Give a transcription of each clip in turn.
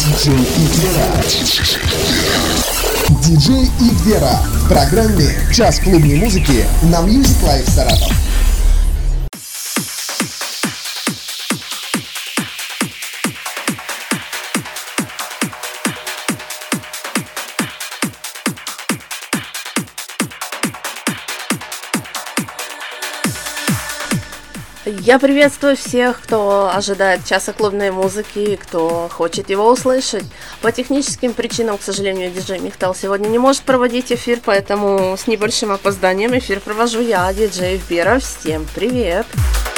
Диджей Игвера. Диджей Игвера в программе «Час клубной музыки» на Music Life Саратов. Я приветствую всех, кто ожидает часа клубной музыки, кто хочет его услышать. По техническим причинам, к сожалению, диджей Михтал сегодня не может проводить эфир, поэтому с небольшим опозданием эфир провожу я, диджей Вера. Всем привет! Привет!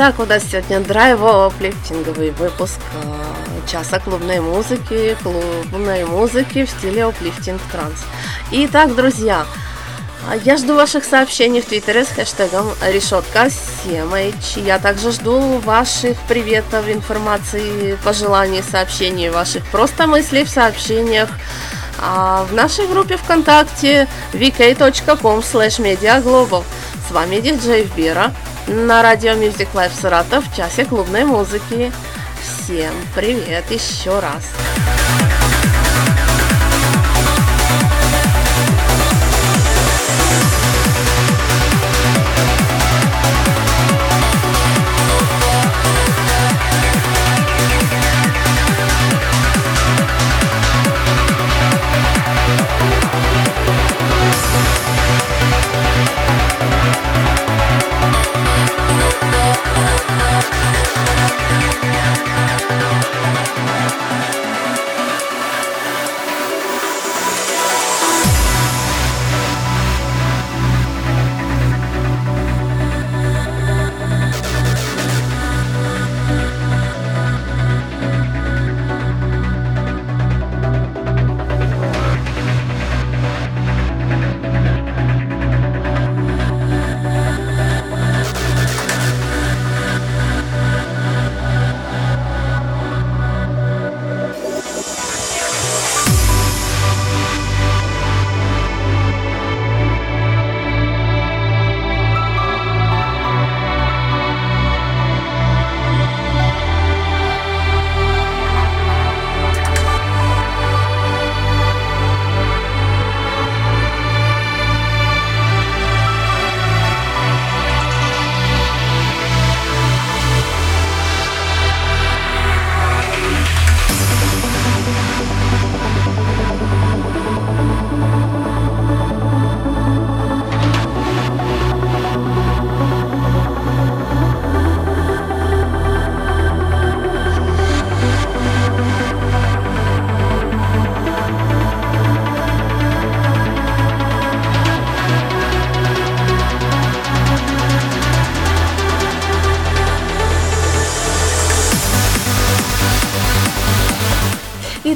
Итак, у нас сегодня драйво-аплифтинговый выпуск э, часа клубной музыки, клубной музыки в стиле аплифтинг транс. Итак, друзья, я жду ваших сообщений в Твиттере с хэштегом решетка 7 Я также жду ваших приветов, информации, пожеланий, сообщений, ваших просто мыслей в сообщениях. А в нашей группе ВКонтакте vk.com slash С вами диджей Вера на радио Music Life Саратов в часе клубной музыки. Всем привет еще раз!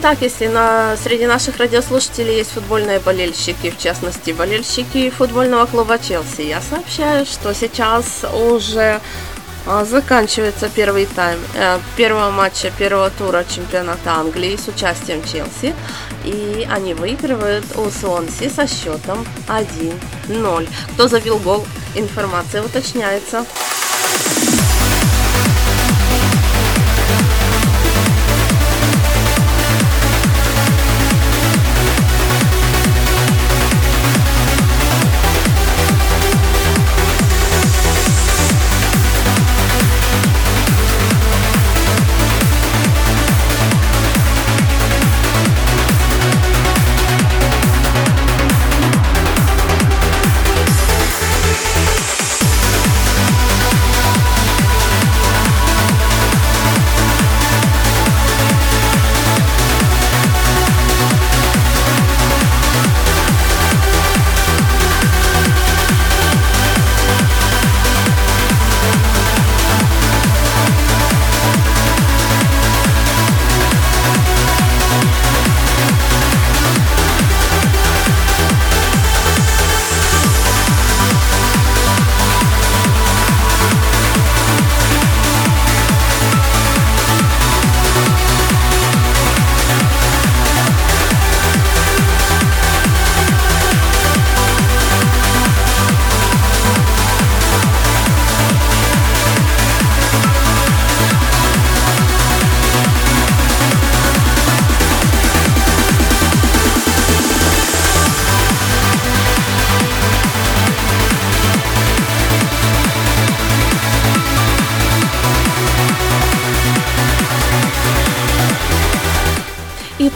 Итак, если на, среди наших радиослушателей есть футбольные болельщики, в частности, болельщики футбольного клуба Челси, я сообщаю, что сейчас уже а, заканчивается первый тайм э, первого матча первого тура чемпионата Англии с участием Челси. И они выигрывают у Суонси со счетом 1-0. Кто забил гол, информация уточняется.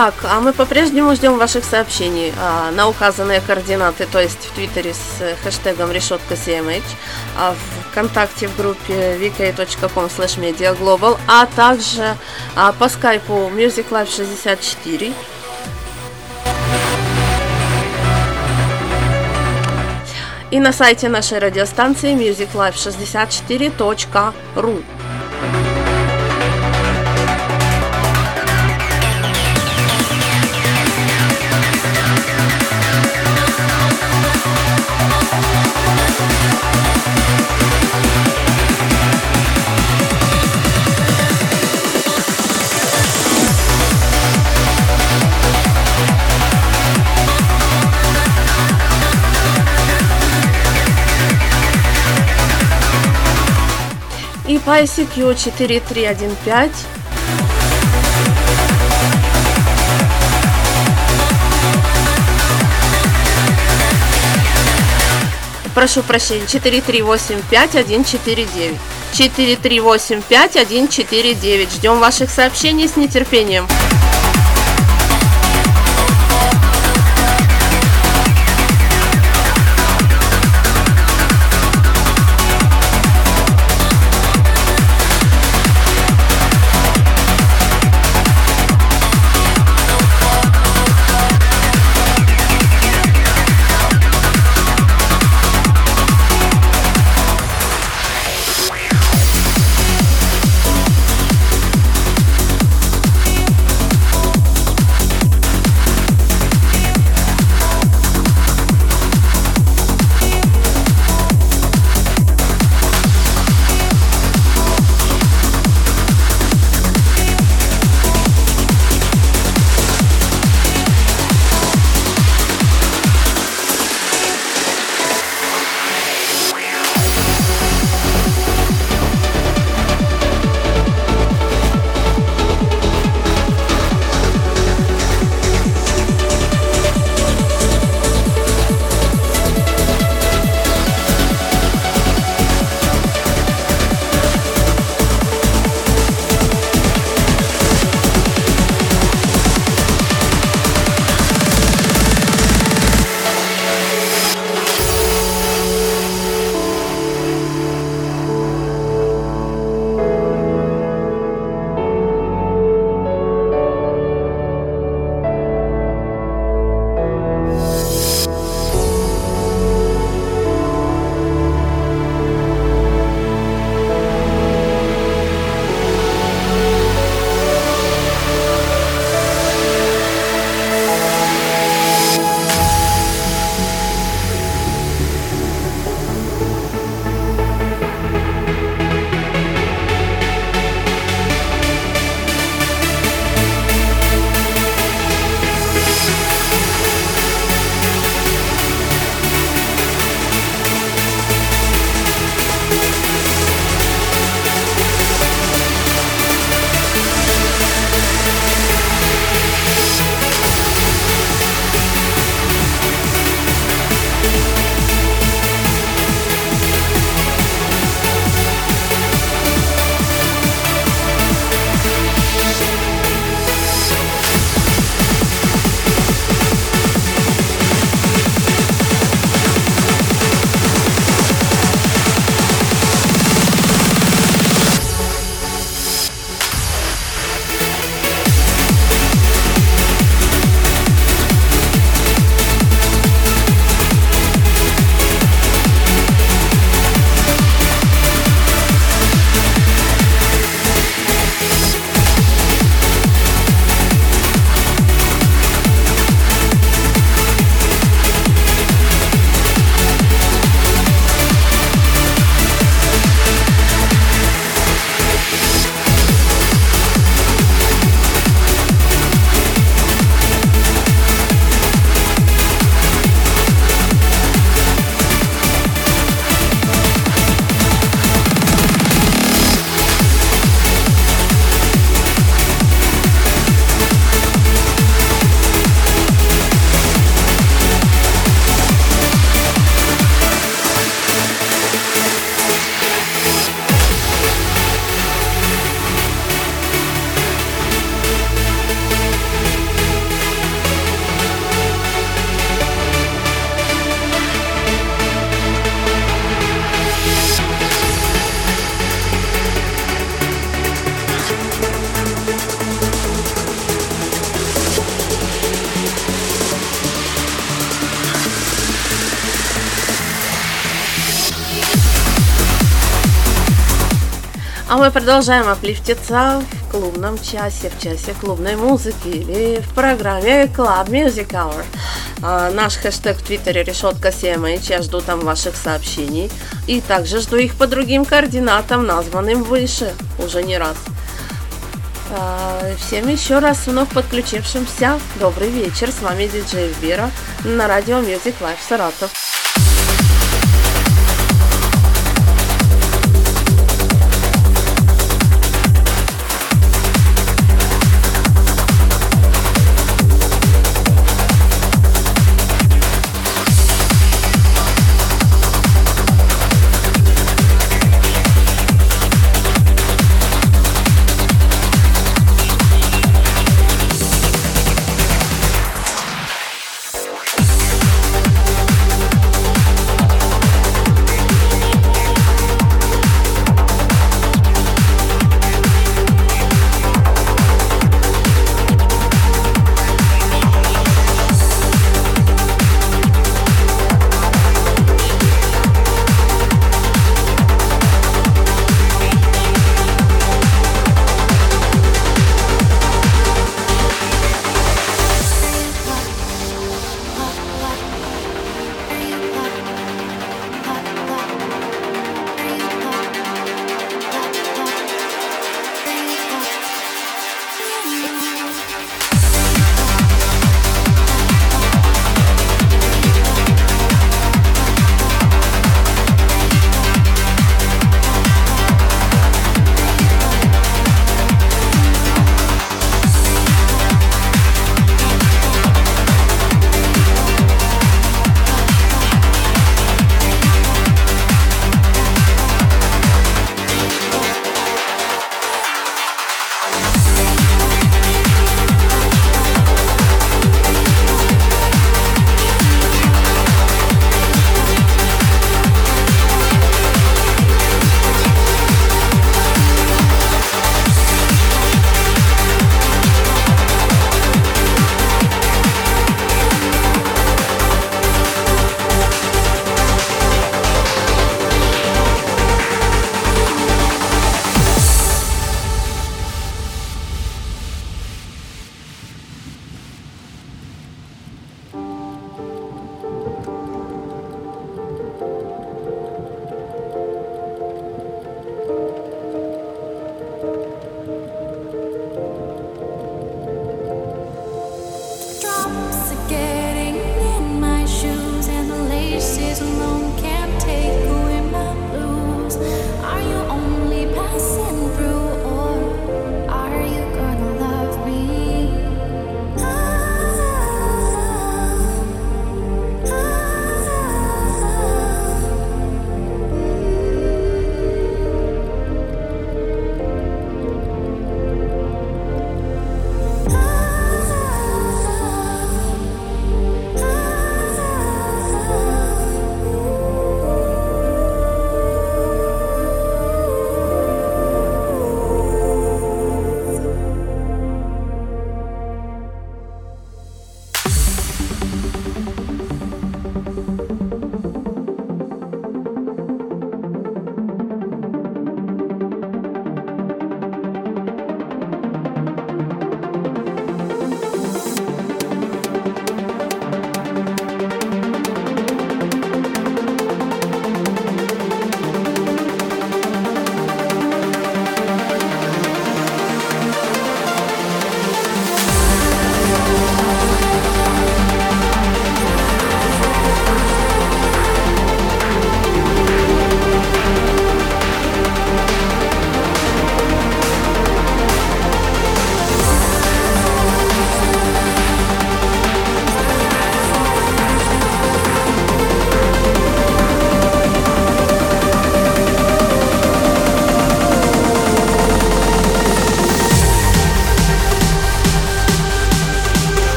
Итак, а мы по-прежнему ждем ваших сообщений а, на указанные координаты, то есть в Твиттере с хэштегом решетка CMH, а в ВКонтакте в группе vk.com slash mediaglobal, а также а, по скайпу Music Live 64. И на сайте нашей радиостанции musiclife64.ru. ICQ 4315 прошу прощения, 4385149. 4385149. Ждем ваших сообщений с нетерпением. Продолжаем оплифтиться в клубном часе, в часе клубной музыки или в программе Club Music Hour. А, наш хэштег в Твиттере решетка CMH, я жду там ваших сообщений. И также жду их по другим координатам, названным выше, уже не раз. А, всем еще раз вновь подключившимся добрый вечер. С вами диджей Вера на радио Music Life Саратов.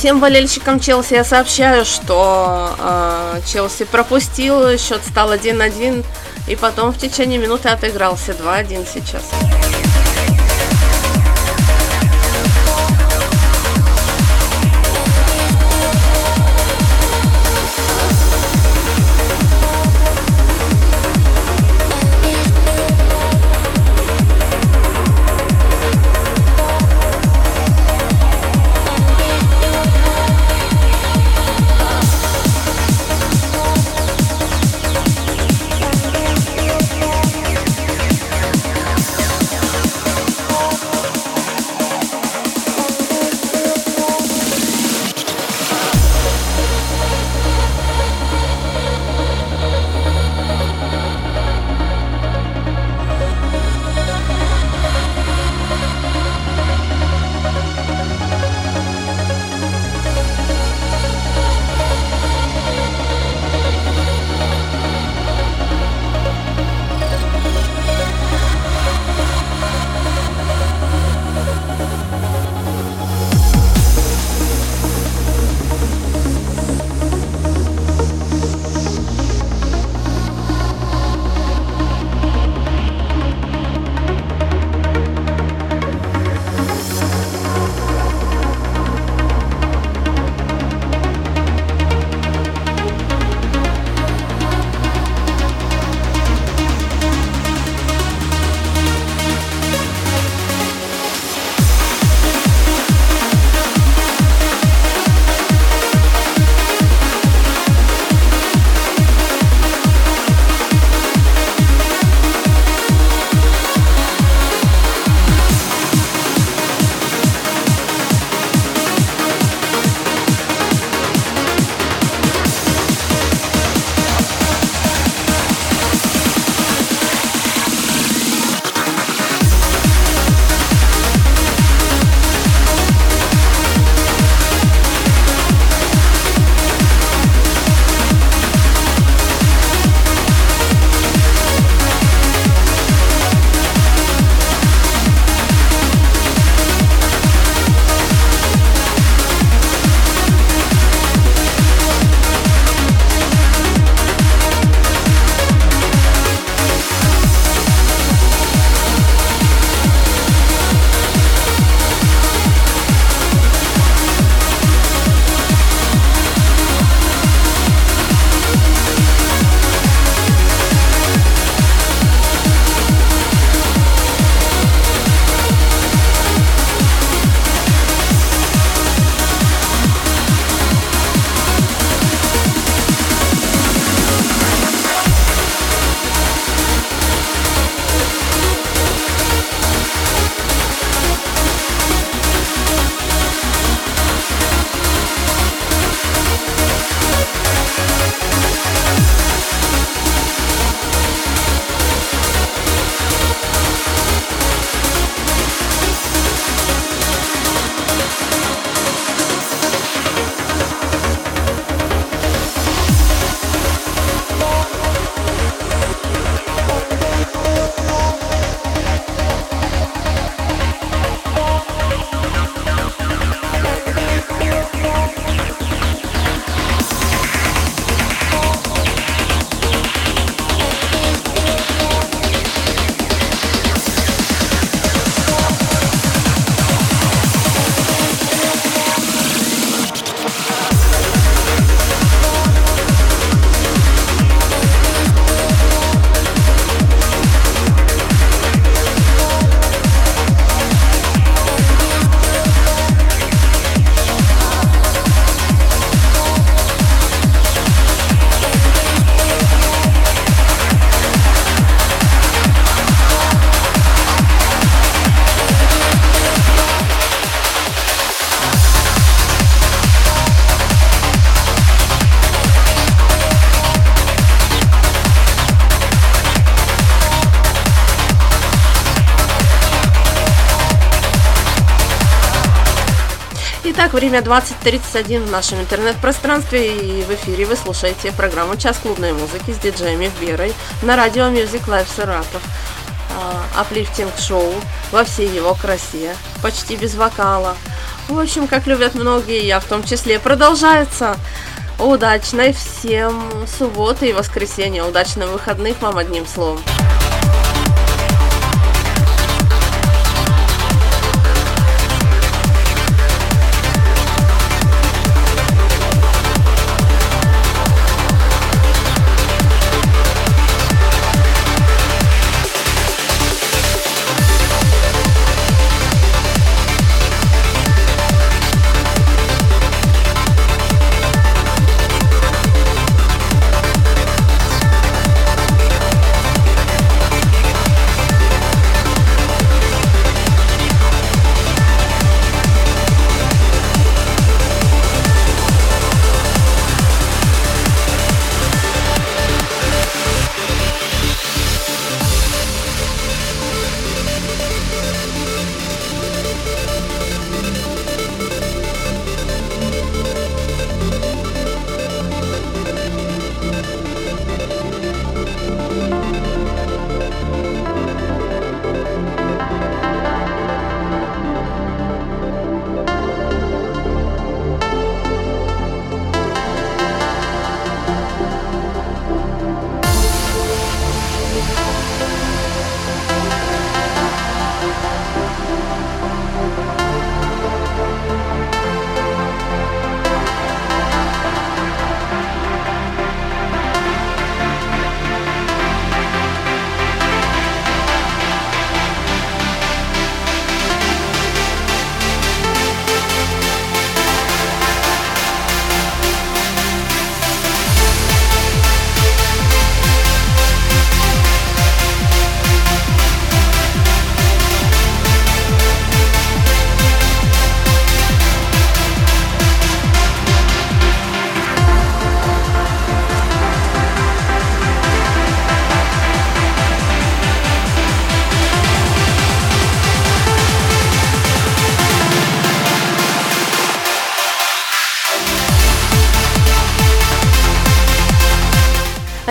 Всем болельщикам Челси я сообщаю, что э, Челси пропустил, счет стал 1-1, и потом в течение минуты отыгрался 2-1 сейчас. Итак, время 20.31 в нашем интернет-пространстве и в эфире вы слушаете программу «Час клубной музыки» с диджеями Верой на радио Music Live Саратов. Аплифтинг шоу во всей его красе, почти без вокала. В общем, как любят многие, я в том числе, продолжается. Удачной всем субботы и воскресенья. Удачных выходных вам одним словом.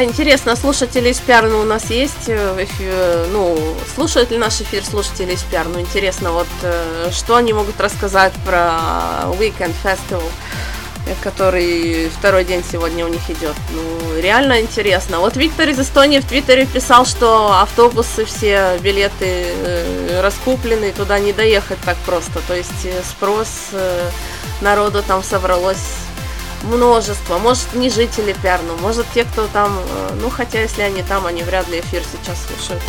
Интересно, слушатели из Пиарна у нас есть? Э, ну, слушают ли наш эфир слушатели из Пиарна? Ну, интересно, вот э, что они могут рассказать про Weekend Festival, который второй день сегодня у них идет. Ну, реально интересно. Вот Виктор из Эстонии в Твиттере писал, что автобусы все, билеты э, раскуплены, туда не доехать так просто. То есть спрос народу там собралось множество. Может, не жители Пярну, может, те, кто там, э, ну, хотя, если они там, они вряд ли эфир сейчас слушают.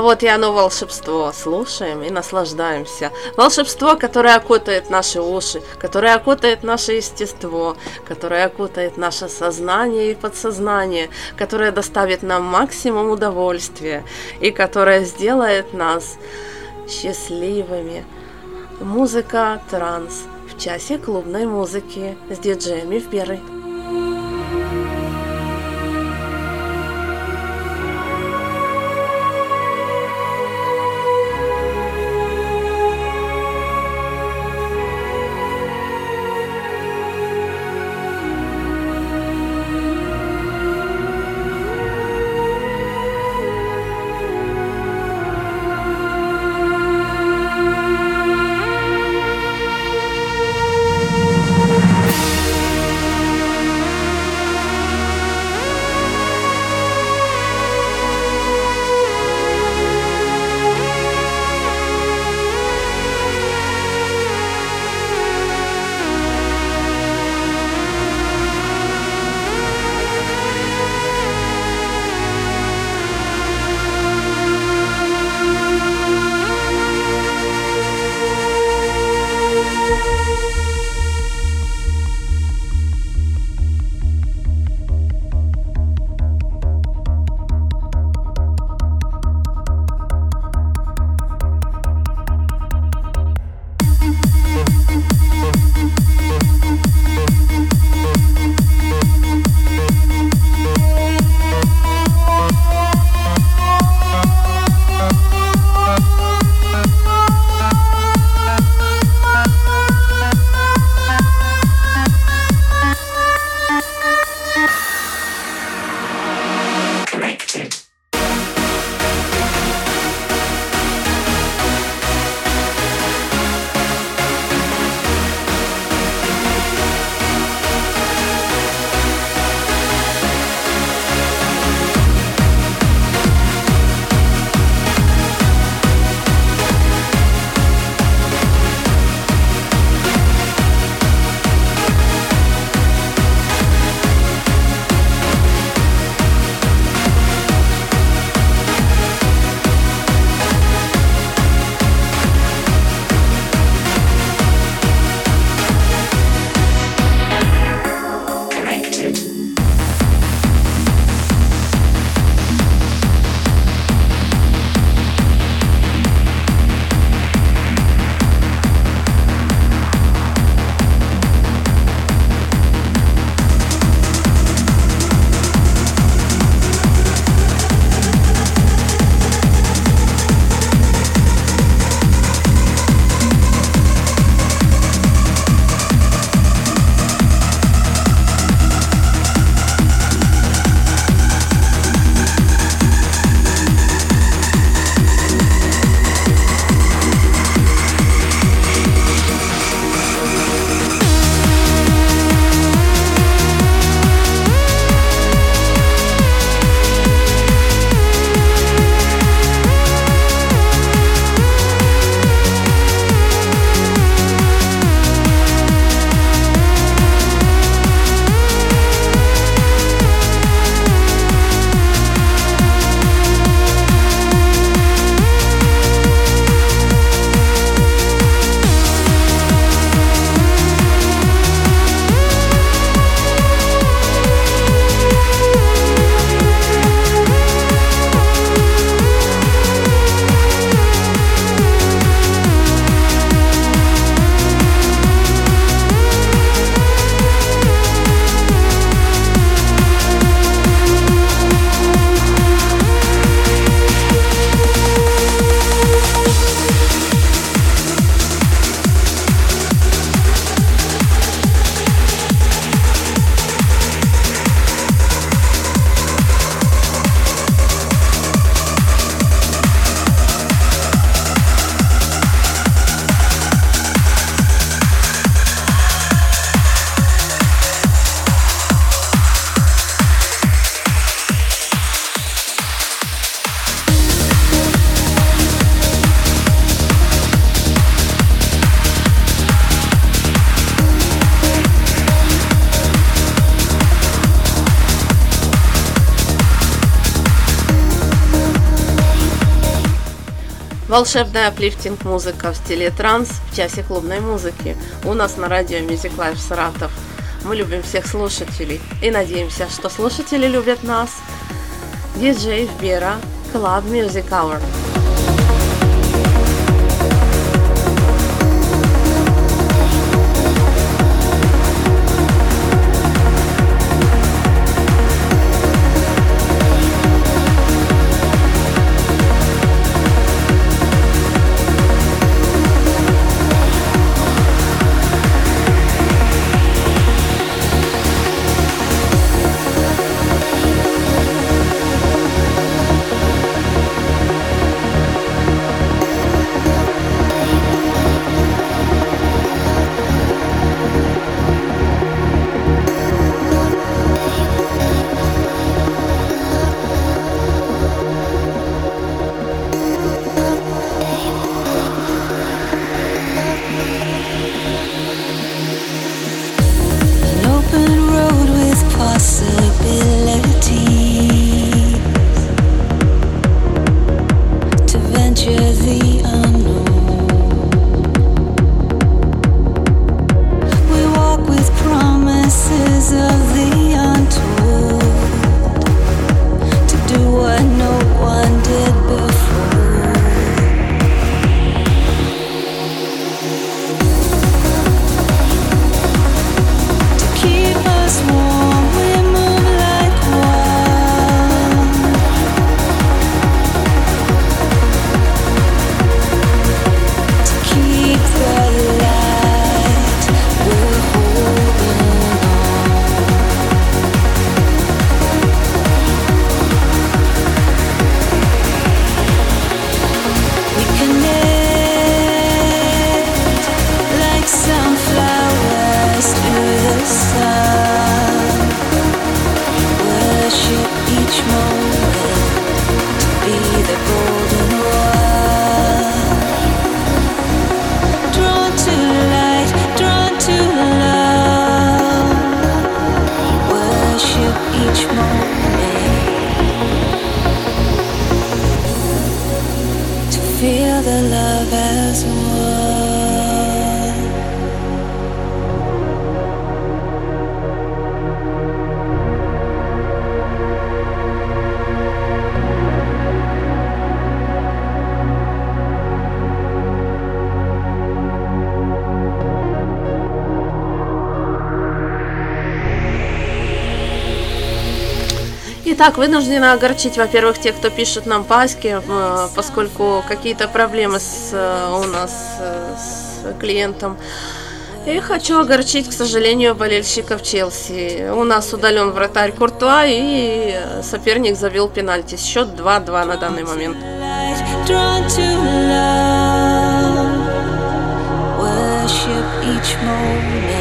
А вот и оно волшебство. Слушаем и наслаждаемся. Волшебство, которое окутает наши уши, которое окутает наше естество, которое окутает наше сознание и подсознание, которое доставит нам максимум удовольствия и которое сделает нас счастливыми. Музыка транс в часе клубной музыки с диджеями в первой. Волшебная аплифтинг музыка в стиле транс в часе клубной музыки у нас на радио Music Life Саратов. Мы любим всех слушателей и надеемся, что слушатели любят нас. DJ Вера, Club Music Hour. picture the так, вынуждена огорчить, во-первых, тех, кто пишет нам паски, поскольку какие-то проблемы с, э, у нас э, с клиентом. И хочу огорчить, к сожалению, болельщиков Челси. У нас удален вратарь Куртуа, и соперник завел пенальти. Счет 2-2 на данный момент. each moment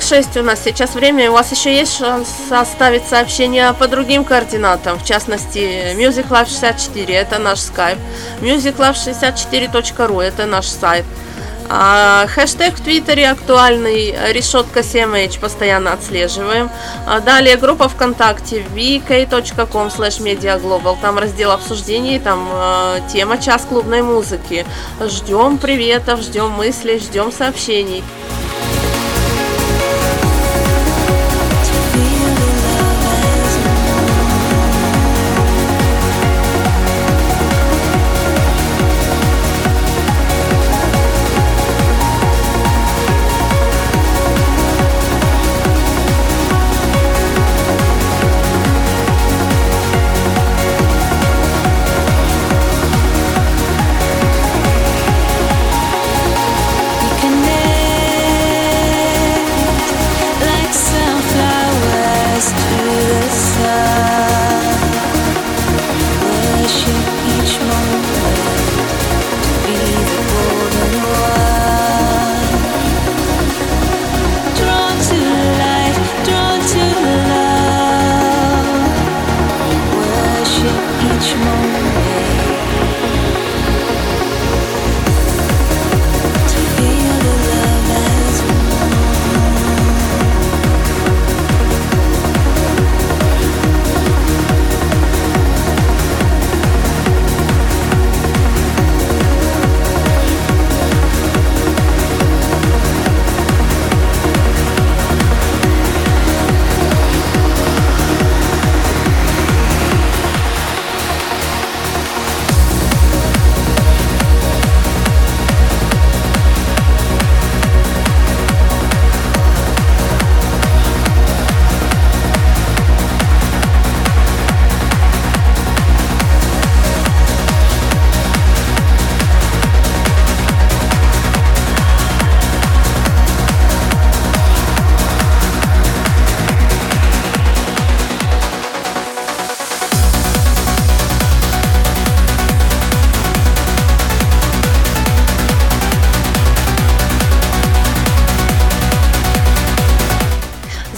шесть у нас сейчас время, у вас еще есть шанс оставить сообщение по другим координатам, в частности, Music Live 64, это наш скайп, musiclive64.ru, это наш сайт. А, хэштег в Твиттере актуальный, решетка 7H постоянно отслеживаем. А, далее группа ВКонтакте vk.com slash mediaglobal, там раздел обсуждений, там а, тема час клубной музыки. Ждем приветов, ждем мыслей, ждем сообщений.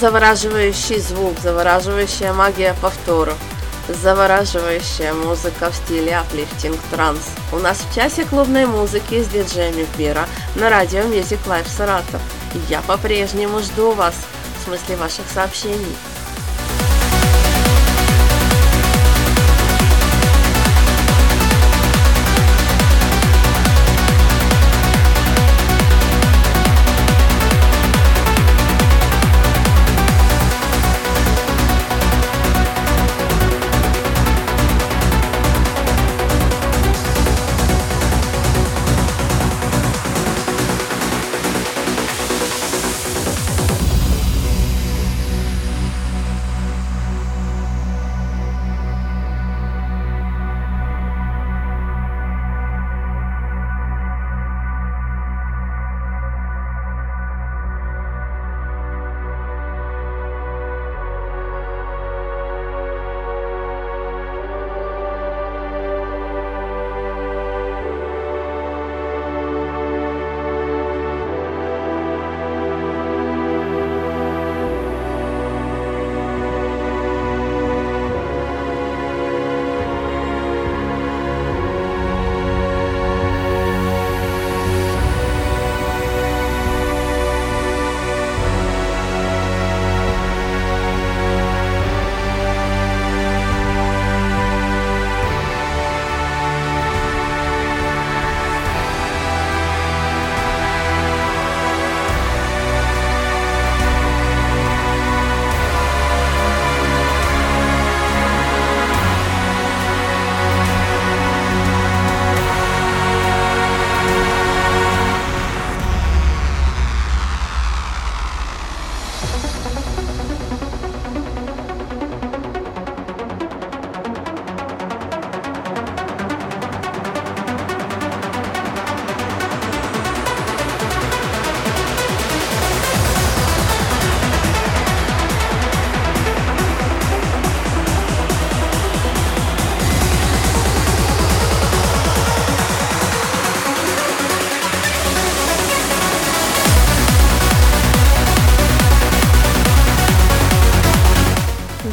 Завораживающий звук, завораживающая магия повторов, завораживающая музыка в стиле Uplifting Trance. У нас в часе клубной музыки с диджеем Бера на радио Music Live Саратов. Я по-прежнему жду вас, в смысле ваших сообщений.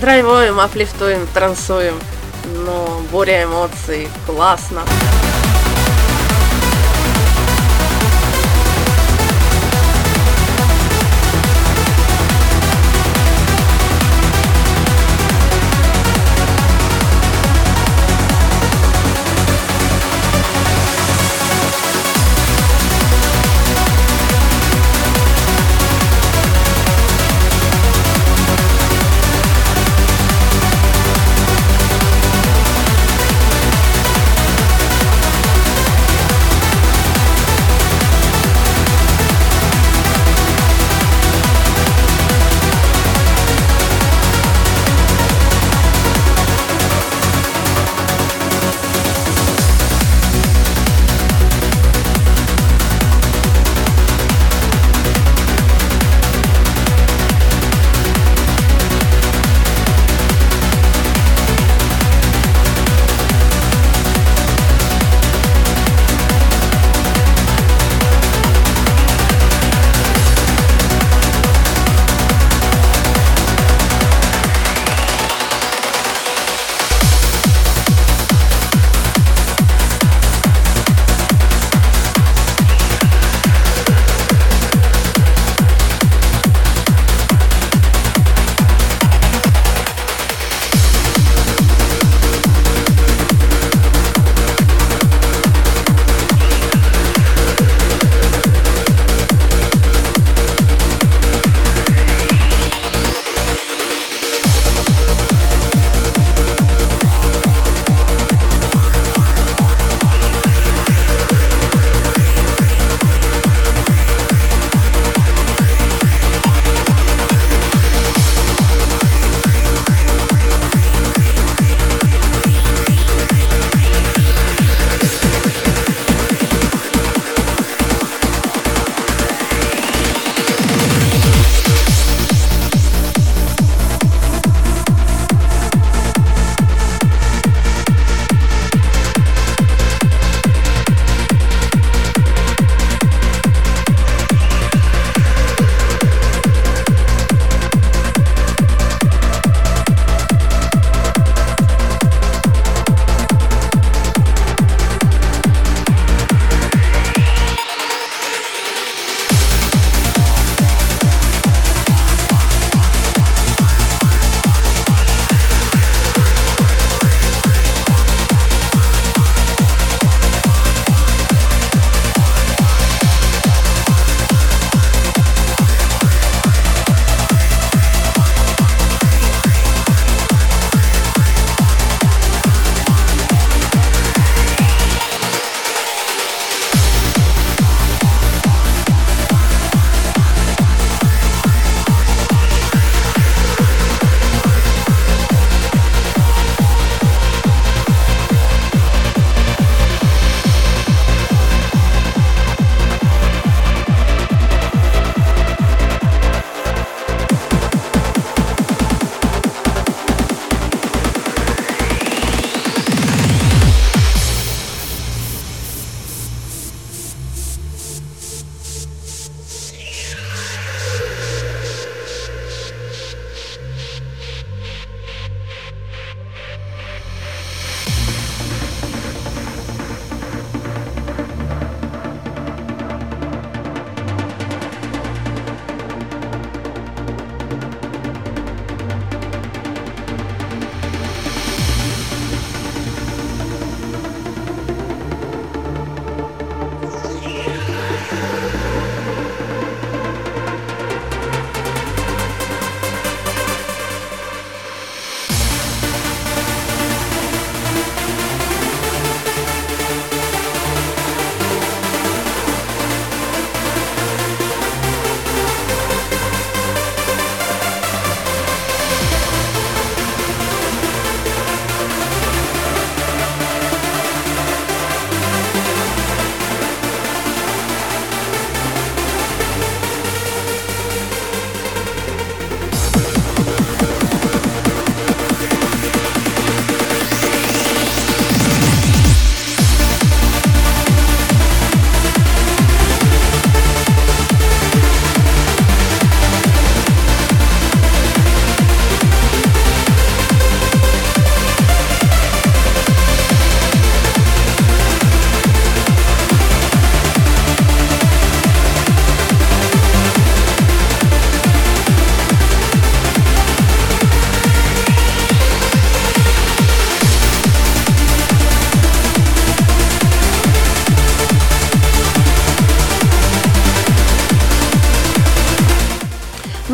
Драйвуем, аплифтуем, трансуем. Но буря эмоций, классно.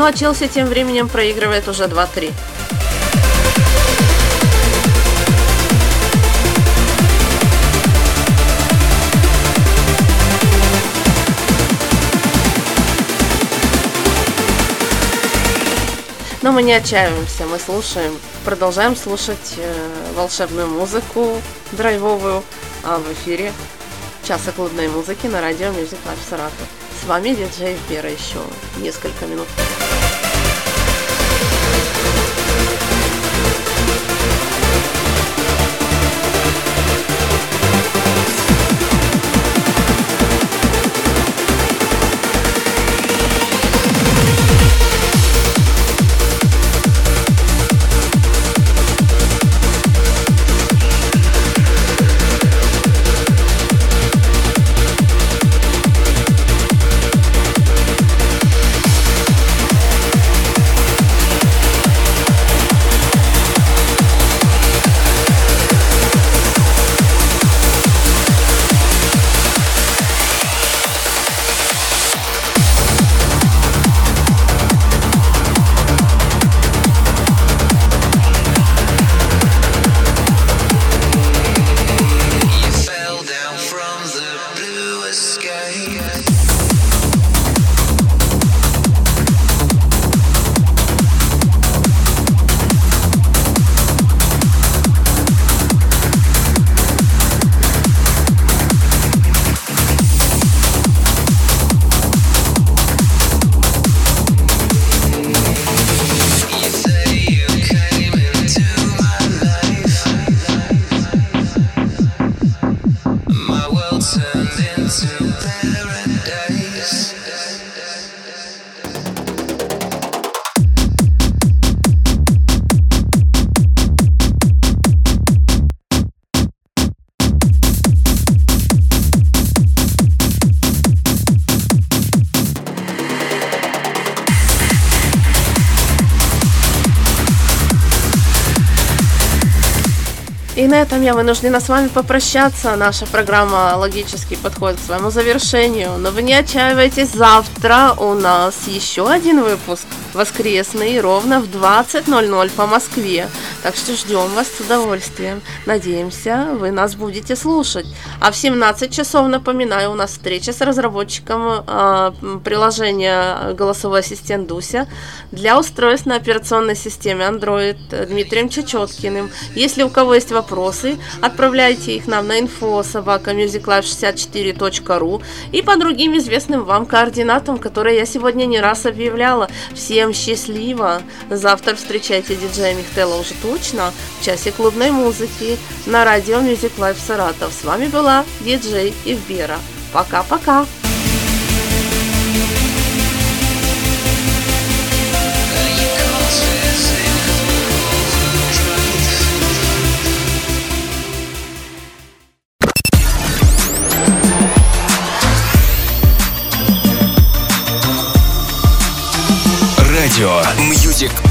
Ну а Челси тем временем проигрывает уже 2-3. Но мы не отчаиваемся, мы слушаем, продолжаем слушать э, волшебную музыку драйвовую, а в эфире часа клубной музыки на радио Music Life Саратов. С вами диджей Вера еще несколько минут. И на этом я вынуждена с вами попрощаться. Наша программа логически подходит к своему завершению. Но вы не отчаивайтесь, завтра у нас еще один выпуск воскресный ровно в 20.00 по Москве. Так что ждем вас с удовольствием. Надеемся, вы нас будете слушать. А в 17 часов, напоминаю, у нас встреча с разработчиком э, приложения голосовой ассистент Дуся для устройств на операционной системе Android Дмитрием Чечеткиным. Если у кого есть вопросы, отправляйте их нам на info собака musiclife64.ru и по другим известным вам координатам, которые я сегодня не раз объявляла. Всем счастливо! Завтра встречайте диджея Михтела уже точно в часе клубной музыки на радио Music Life Саратов. С вами была диджей Ивбера. Пока-пока! Радио Music.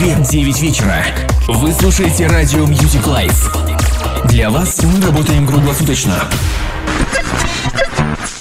Москве 9 вечера. Вы слушаете радио Music Life. Для вас мы работаем круглосуточно.